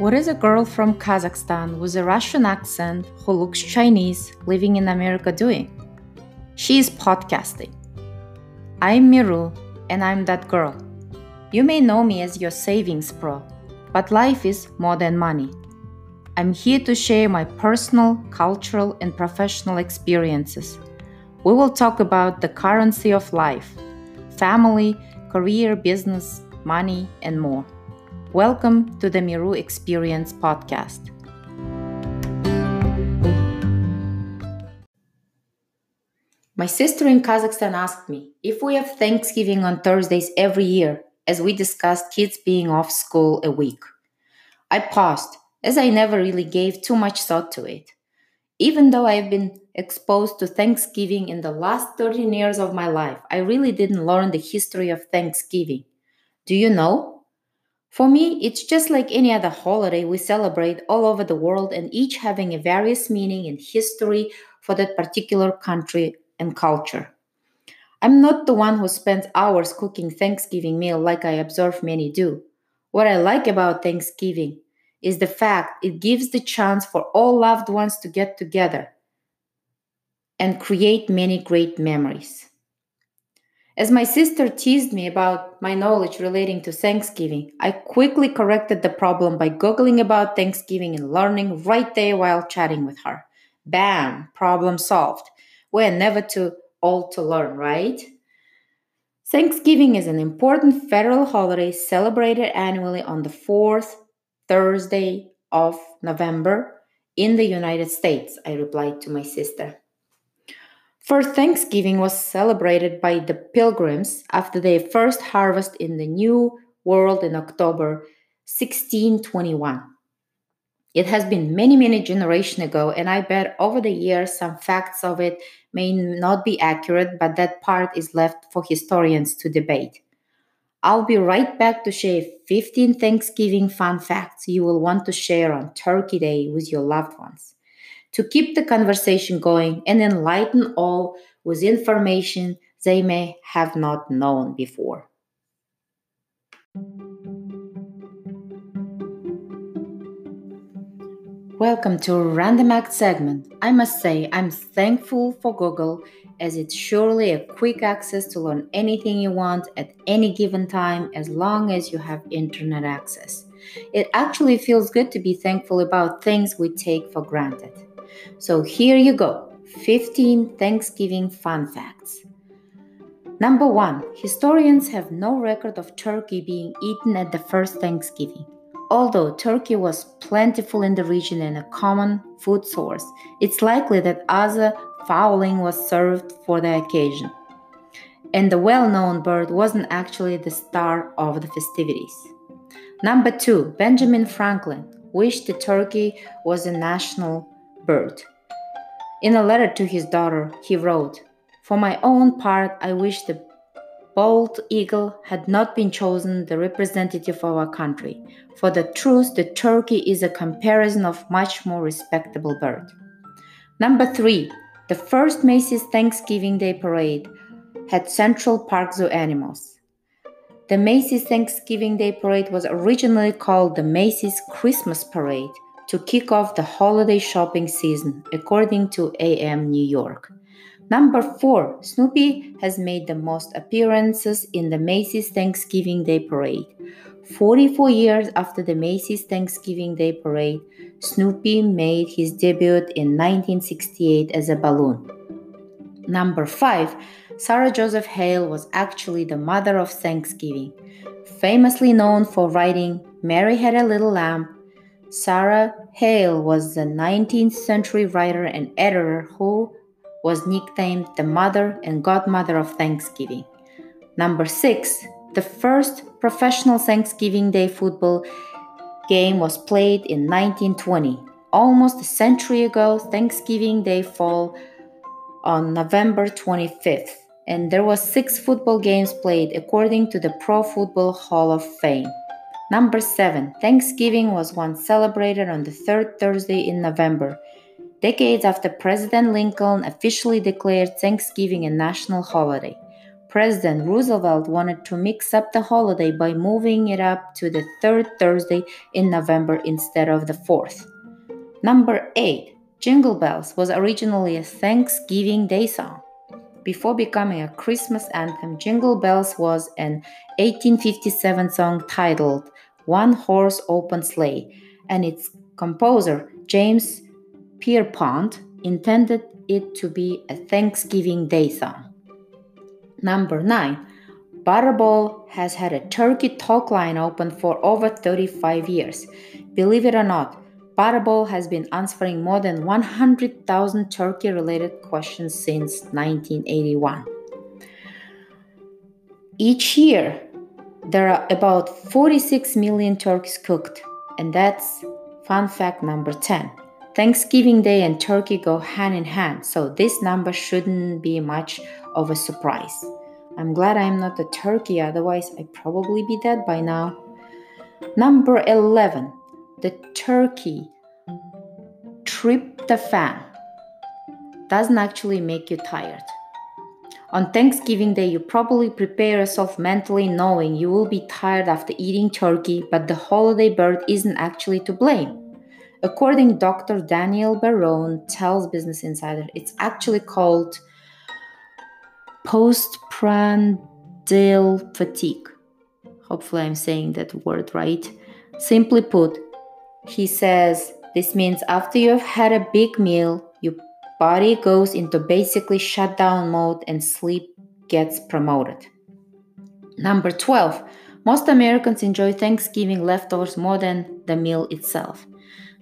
What is a girl from Kazakhstan with a Russian accent who looks Chinese living in America doing? She is podcasting. I'm Meru, and I'm that girl. You may know me as your savings pro, but life is more than money. I'm here to share my personal, cultural, and professional experiences. We will talk about the currency of life family, career, business, money, and more. Welcome to the Meru Experience podcast. My sister in Kazakhstan asked me if we have Thanksgiving on Thursdays every year, as we discussed kids being off school a week. I paused, as I never really gave too much thought to it. Even though I've been exposed to Thanksgiving in the last 13 years of my life, I really didn't learn the history of Thanksgiving. Do you know? For me, it's just like any other holiday we celebrate all over the world and each having a various meaning and history for that particular country and culture. I'm not the one who spends hours cooking Thanksgiving meal like I observe many do. What I like about Thanksgiving is the fact it gives the chance for all loved ones to get together and create many great memories. As my sister teased me about my knowledge relating to Thanksgiving, I quickly corrected the problem by Googling about Thanksgiving and learning right there while chatting with her. Bam! Problem solved. We're never too old to learn, right? Thanksgiving is an important federal holiday celebrated annually on the fourth Thursday of November in the United States, I replied to my sister. First Thanksgiving was celebrated by the Pilgrims after their first harvest in the New World in October 1621. It has been many, many generations ago, and I bet over the years some facts of it may not be accurate, but that part is left for historians to debate. I'll be right back to share 15 Thanksgiving fun facts you will want to share on Turkey Day with your loved ones to keep the conversation going and enlighten all with information they may have not known before. Welcome to a Random Act segment. I must say, I'm thankful for Google as it's surely a quick access to learn anything you want at any given time as long as you have internet access. It actually feels good to be thankful about things we take for granted. So here you go 15 Thanksgiving fun facts. Number one, historians have no record of turkey being eaten at the first Thanksgiving. Although turkey was plentiful in the region and a common food source, it's likely that other fowling was served for the occasion. And the well known bird wasn't actually the star of the festivities. Number two, Benjamin Franklin wished the turkey was a national bird. In a letter to his daughter, he wrote, For my own part, I wish the bald eagle had not been chosen the representative of our country. For the truth, the turkey is a comparison of much more respectable bird. Number three, the first Macy's Thanksgiving Day parade had Central Park Zoo animals. The Macy's Thanksgiving Day parade was originally called the Macy's Christmas Parade to kick off the holiday shopping season, according to AM New York. Number 4. Snoopy has made the most appearances in the Macy's Thanksgiving Day Parade. 44 years after the Macy's Thanksgiving Day Parade, Snoopy made his debut in 1968 as a balloon. Number 5. Sarah Joseph Hale was actually the mother of Thanksgiving. Famously known for writing Mary Had a Little Lamb, Sarah Hale was the 19th century writer and editor who was nicknamed the mother and godmother of Thanksgiving. Number six, the first professional Thanksgiving Day football game was played in 1920. Almost a century ago, Thanksgiving Day fall on November 25th, and there was six football games played according to the Pro Football Hall of Fame. Number 7. Thanksgiving was once celebrated on the third Thursday in November, decades after President Lincoln officially declared Thanksgiving a national holiday. President Roosevelt wanted to mix up the holiday by moving it up to the third Thursday in November instead of the fourth. Number 8. Jingle Bells was originally a Thanksgiving Day song. Before becoming a Christmas anthem, Jingle Bells was an 1857 song titled One Horse Open Sleigh, and its composer, James Pierpont, intended it to be a Thanksgiving Day song. Number 9. Butterball has had a turkey talk line open for over 35 years. Believe it or not, Butterball has been answering more than 100,000 turkey related questions since 1981. Each year, there are about 46 million turkeys cooked, and that's fun fact number 10. Thanksgiving Day and turkey go hand in hand, so this number shouldn't be much of a surprise. I'm glad I'm not a turkey, otherwise, I'd probably be dead by now. Number 11 the turkey tryptophan doesn't actually make you tired. On Thanksgiving Day, you probably prepare yourself mentally knowing you will be tired after eating turkey, but the holiday bird isn't actually to blame. According to Dr. Daniel Barone tells Business Insider, it's actually called postprandial fatigue. Hopefully, I'm saying that word right. Simply put, he says this means after you've had a big meal, your body goes into basically shutdown mode and sleep gets promoted. Number 12. Most Americans enjoy Thanksgiving leftovers more than the meal itself.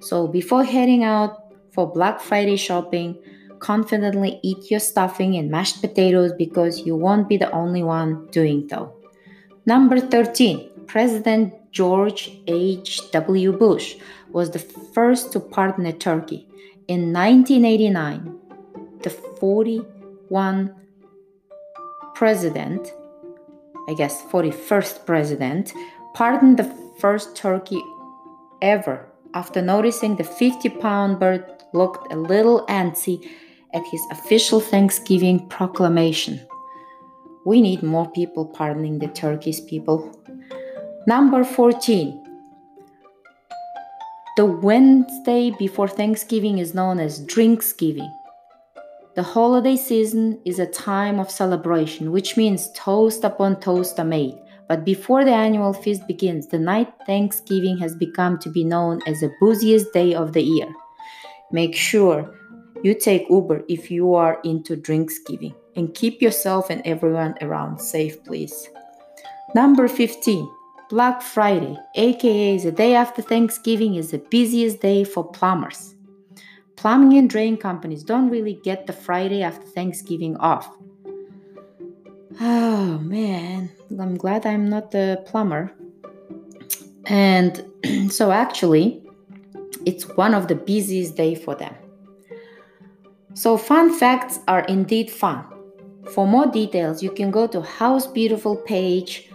So before heading out for Black Friday shopping, confidently eat your stuffing and mashed potatoes because you won't be the only one doing so. Number 13. President George H.W. Bush was the first to pardon a turkey. In 1989, the 41 president, I guess 41st president, pardoned the first turkey ever after noticing the 50 pound bird looked a little antsy at his official Thanksgiving proclamation. We need more people pardoning the turkeys, people. Number 14. The Wednesday before Thanksgiving is known as Drinksgiving. The holiday season is a time of celebration, which means toast upon toast are made. But before the annual feast begins, the night Thanksgiving has become to be known as the booziest day of the year. Make sure you take Uber if you are into Drinksgiving and keep yourself and everyone around safe, please. Number 15. Black Friday, aka the day after Thanksgiving, is the busiest day for plumbers. Plumbing and drain companies don't really get the Friday after Thanksgiving off. Oh man, I'm glad I'm not a plumber. And so actually, it's one of the busiest day for them. So fun facts are indeed fun. For more details, you can go to House Beautiful page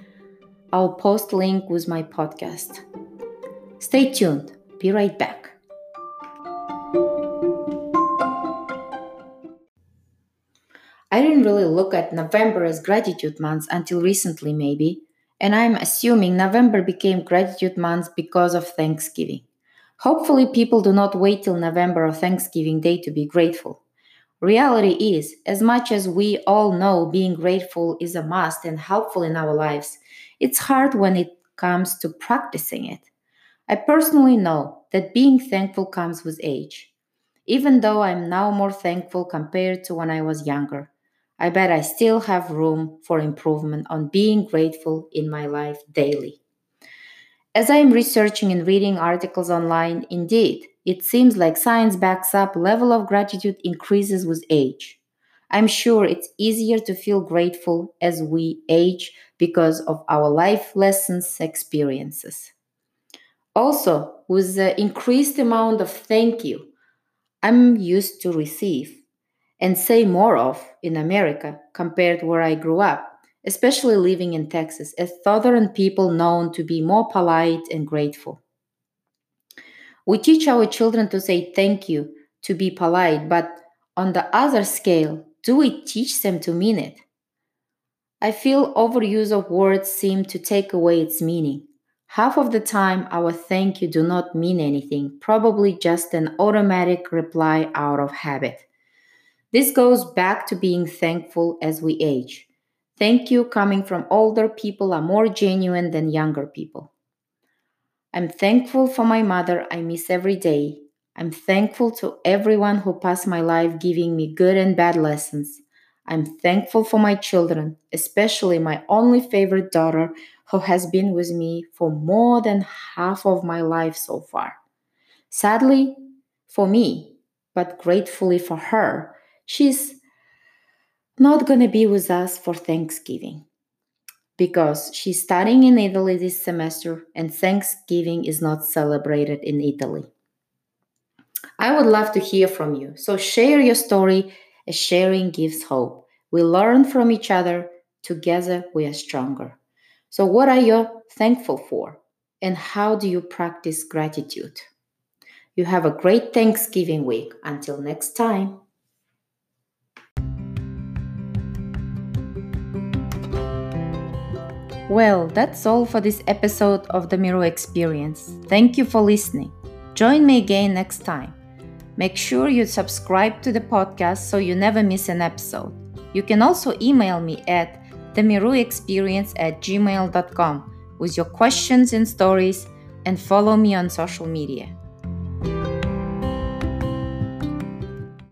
I'll post link with my podcast. Stay tuned. Be right back. I didn't really look at November as gratitude month until recently, maybe, and I'm assuming November became gratitude month because of Thanksgiving. Hopefully, people do not wait till November or Thanksgiving Day to be grateful. Reality is, as much as we all know being grateful is a must and helpful in our lives, it's hard when it comes to practicing it. I personally know that being thankful comes with age. Even though I'm now more thankful compared to when I was younger, I bet I still have room for improvement on being grateful in my life daily. As I am researching and reading articles online, indeed, it seems like science backs up level of gratitude increases with age. I'm sure it's easier to feel grateful as we age because of our life lessons experiences. Also, with the increased amount of thank you I'm used to receive and say more of in America compared where I grew up, especially living in Texas, as southern people known to be more polite and grateful. We teach our children to say thank you, to be polite, but on the other scale, do we teach them to mean it? I feel overuse of words seem to take away its meaning. Half of the time, our thank you do not mean anything, probably just an automatic reply out of habit. This goes back to being thankful as we age. Thank you coming from older people are more genuine than younger people. I'm thankful for my mother I miss every day. I'm thankful to everyone who passed my life giving me good and bad lessons. I'm thankful for my children, especially my only favorite daughter who has been with me for more than half of my life so far. Sadly, for me, but gratefully for her, she's not going to be with us for Thanksgiving because she's studying in Italy this semester and Thanksgiving is not celebrated in Italy. I would love to hear from you, so share your story as sharing gives hope. We learn from each other, together we are stronger. So, what are you thankful for? And how do you practice gratitude? You have a great Thanksgiving week. Until next time. Well, that's all for this episode of the Meru Experience. Thank you for listening. Join me again next time. Make sure you subscribe to the podcast so you never miss an episode. You can also email me at themeruexperience at gmail.com with your questions and stories and follow me on social media.